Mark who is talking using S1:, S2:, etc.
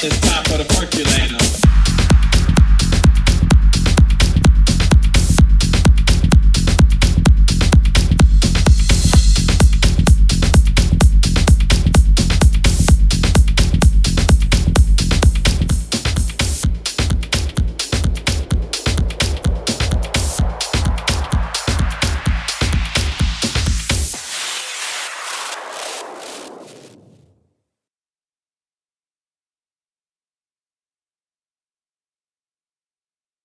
S1: It's time for the percolator.